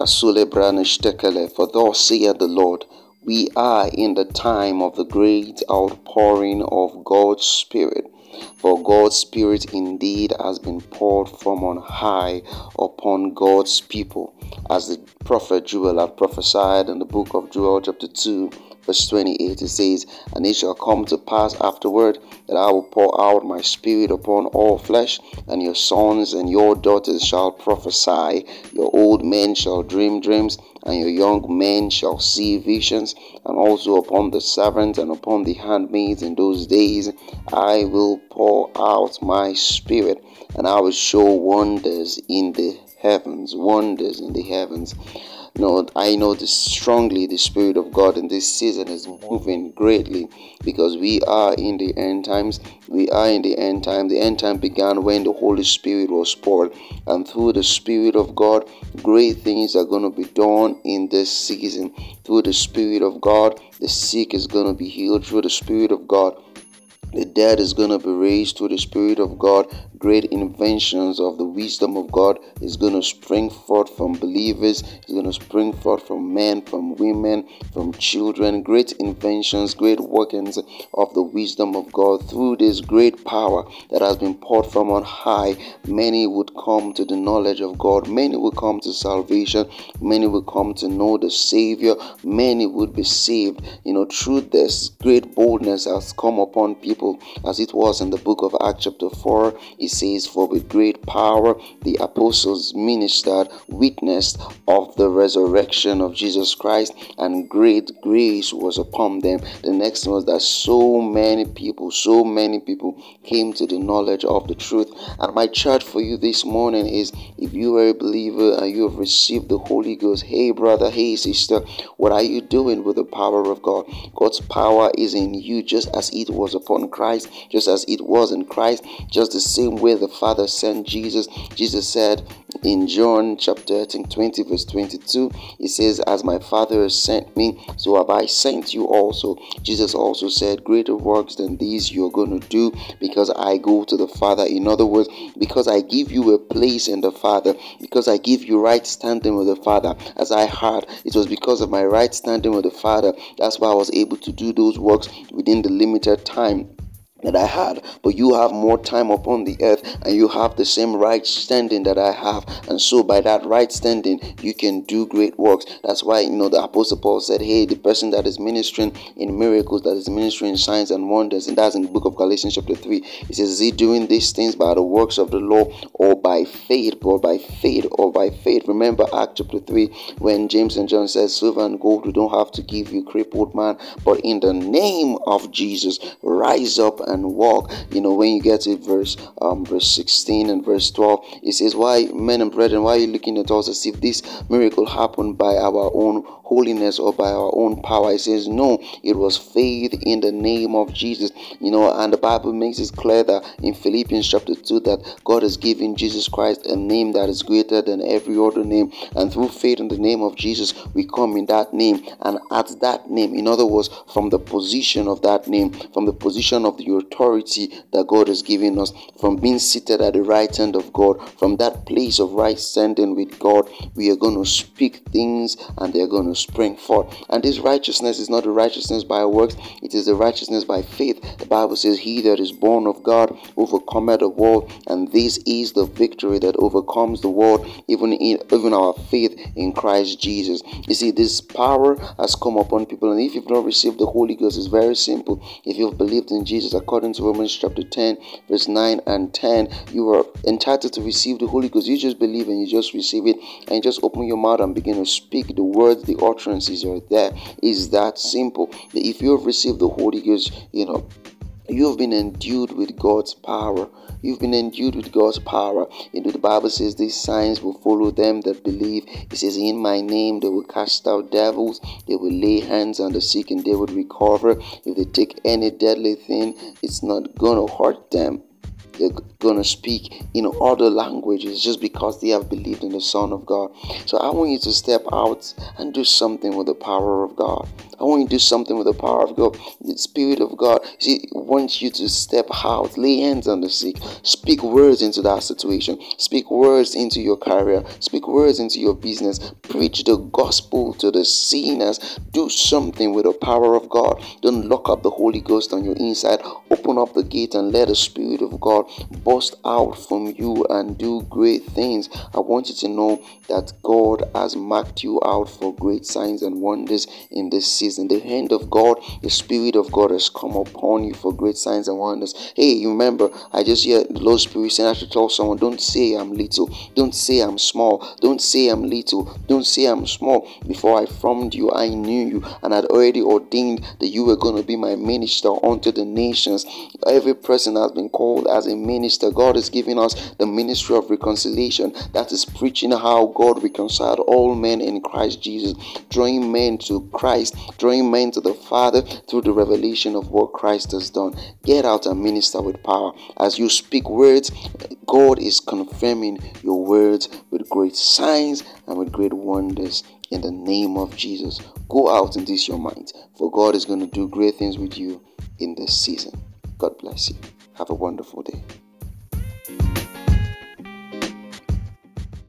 For thus saith the Lord, we are in the time of the great outpouring of God's Spirit. For God's Spirit indeed has been poured from on high upon God's people, as the prophet Joel had prophesied in the book of Joel, chapter 2, verse 28. It says, And it shall come to pass afterward that I will pour out my spirit upon all flesh, and your sons and your daughters shall prophesy, your old men shall dream dreams and your young men shall see visions, and also upon the servants and upon the handmaids in those days I will pour out my spirit, and I will show wonders in the heavens, wonders in the heavens. No, I know this strongly the Spirit of God in this season is moving greatly because we are in the end times. We are in the end time. The end time began when the Holy Spirit was poured, and through the Spirit of God, great things are going to be done in this season. Through the Spirit of God, the sick is going to be healed. Through the Spirit of God, the dead is going to be raised through the Spirit of God. Great inventions of the wisdom of God is going to spring forth from believers, it's going to spring forth from men, from women, from children. Great inventions, great workings of the wisdom of God through this great power that has been poured from on high. Many would come to the knowledge of God, many will come to salvation, many will come to know the Savior, many would be saved. You know, through this great boldness has come upon people people, as it was in the book of Acts, chapter 4. It says, For with great power the apostles ministered, witnessed of the resurrection of Jesus Christ, and great grace was upon them. The next was that so many people, so many people came to the knowledge of the truth. And my charge for you this morning is if you are a believer and you have received the Holy Ghost, hey brother, hey sister, what are you doing with the power of God? God's power is in you just as it was upon Christ, just as it was in Christ, just the same way the Father sent Jesus. Jesus said in John chapter 20, verse 22, He says, As my Father has sent me, so have I sent you also. Jesus also said, Greater works than these you're going to do because I go to the Father. In other words, because I give you a place in the Father, because I give you right standing with the Father. As I heard, it was because of my right standing with the Father. That's why I was able to do those works within the limited time that I had, but you have more time upon the earth and you have the same right standing that I have. And so, by that right standing, you can do great works. That's why, you know, the Apostle Paul said, Hey, the person that is ministering in miracles, that is ministering signs and wonders, and that's in the book of Galatians, chapter 3, he says, Is he doing these things by the works of the law or by faith, or by faith, or by faith? Remember, Act chapter 3, when James and John says, Silver and gold we don't have to give you, crippled man, but in the name of Jesus, rise up and walk. You know, when you get to verse um, verse 16 and verse 12, it says, Why, men and brethren, why are you looking at us as if this miracle happened by our own holiness or by our own power? It says, No, it was faith in the name of Jesus. You know, and the Bible makes it clear that in Philippians chapter 2 that God has given Jesus Christ a name that is greater than every other name. And through faith in the name of Jesus, we come in that name and at that name, in other words, from the position of that name, from the position of the authority that God has given us, from being seated at the right hand of God, from that place of right standing with God, we are going to speak things and they're going to spring forth. And this righteousness is not the righteousness by works, it is the righteousness by faith. The Bible says, He that is born of God overcometh the world, and this is the victory that overcomes the world, even in even our faith in Christ Jesus. You see, this power has come upon people, and if you've not received the Holy Ghost, it's very simple. If you've believed in Jesus, according to Romans chapter 10, verse 9 and 10, you are entitled to receive the Holy Ghost. You just believe and you just receive it, and you just open your mouth and begin to speak. The words, the utterances are there. Is that simple? If you have received the Holy Ghost, you know you have been endued with God's power. You've been endued with God's power. Know, the Bible says these signs will follow them that believe. It says, In my name they will cast out devils, they will lay hands on the sick and they will recover. If they take any deadly thing, it's not gonna hurt them. they're going to speak in other languages just because they have believed in the Son of God. So I want you to step out and do something with the power of God. I want you to do something with the power of God. The Spirit of God see, wants you to step out, lay hands on the sick, speak words into that situation, speak words into your career, speak words into your business, preach the gospel to the sinners. Do something with the power of God. Don't lock up the Holy Ghost on your inside. Open up the gate and let the Spirit of God burst out from you and do great things. I want you to know that God has marked you out for great signs and wonders in this season in the hand of God, the Spirit of God has come upon you for great signs and wonders. Hey, you remember, I just hear the Lord Spirit saying I should tell someone, don't say I'm little, don't say I'm small, don't say I'm little, don't say I'm small. Before I formed you, I knew you and had already ordained that you were going to be my minister unto the nations. Every person has been called as a minister. God is giving us the ministry of reconciliation that is preaching how God reconciled all men in Christ Jesus, drawing men to Christ, drawing men to the Father through the revelation of what Christ has done. Get out and minister with power. As you speak words, God is confirming your words with great signs and with great wonders in the name of Jesus. Go out and this your mind, for God is going to do great things with you in this season. God bless you. Have a wonderful day.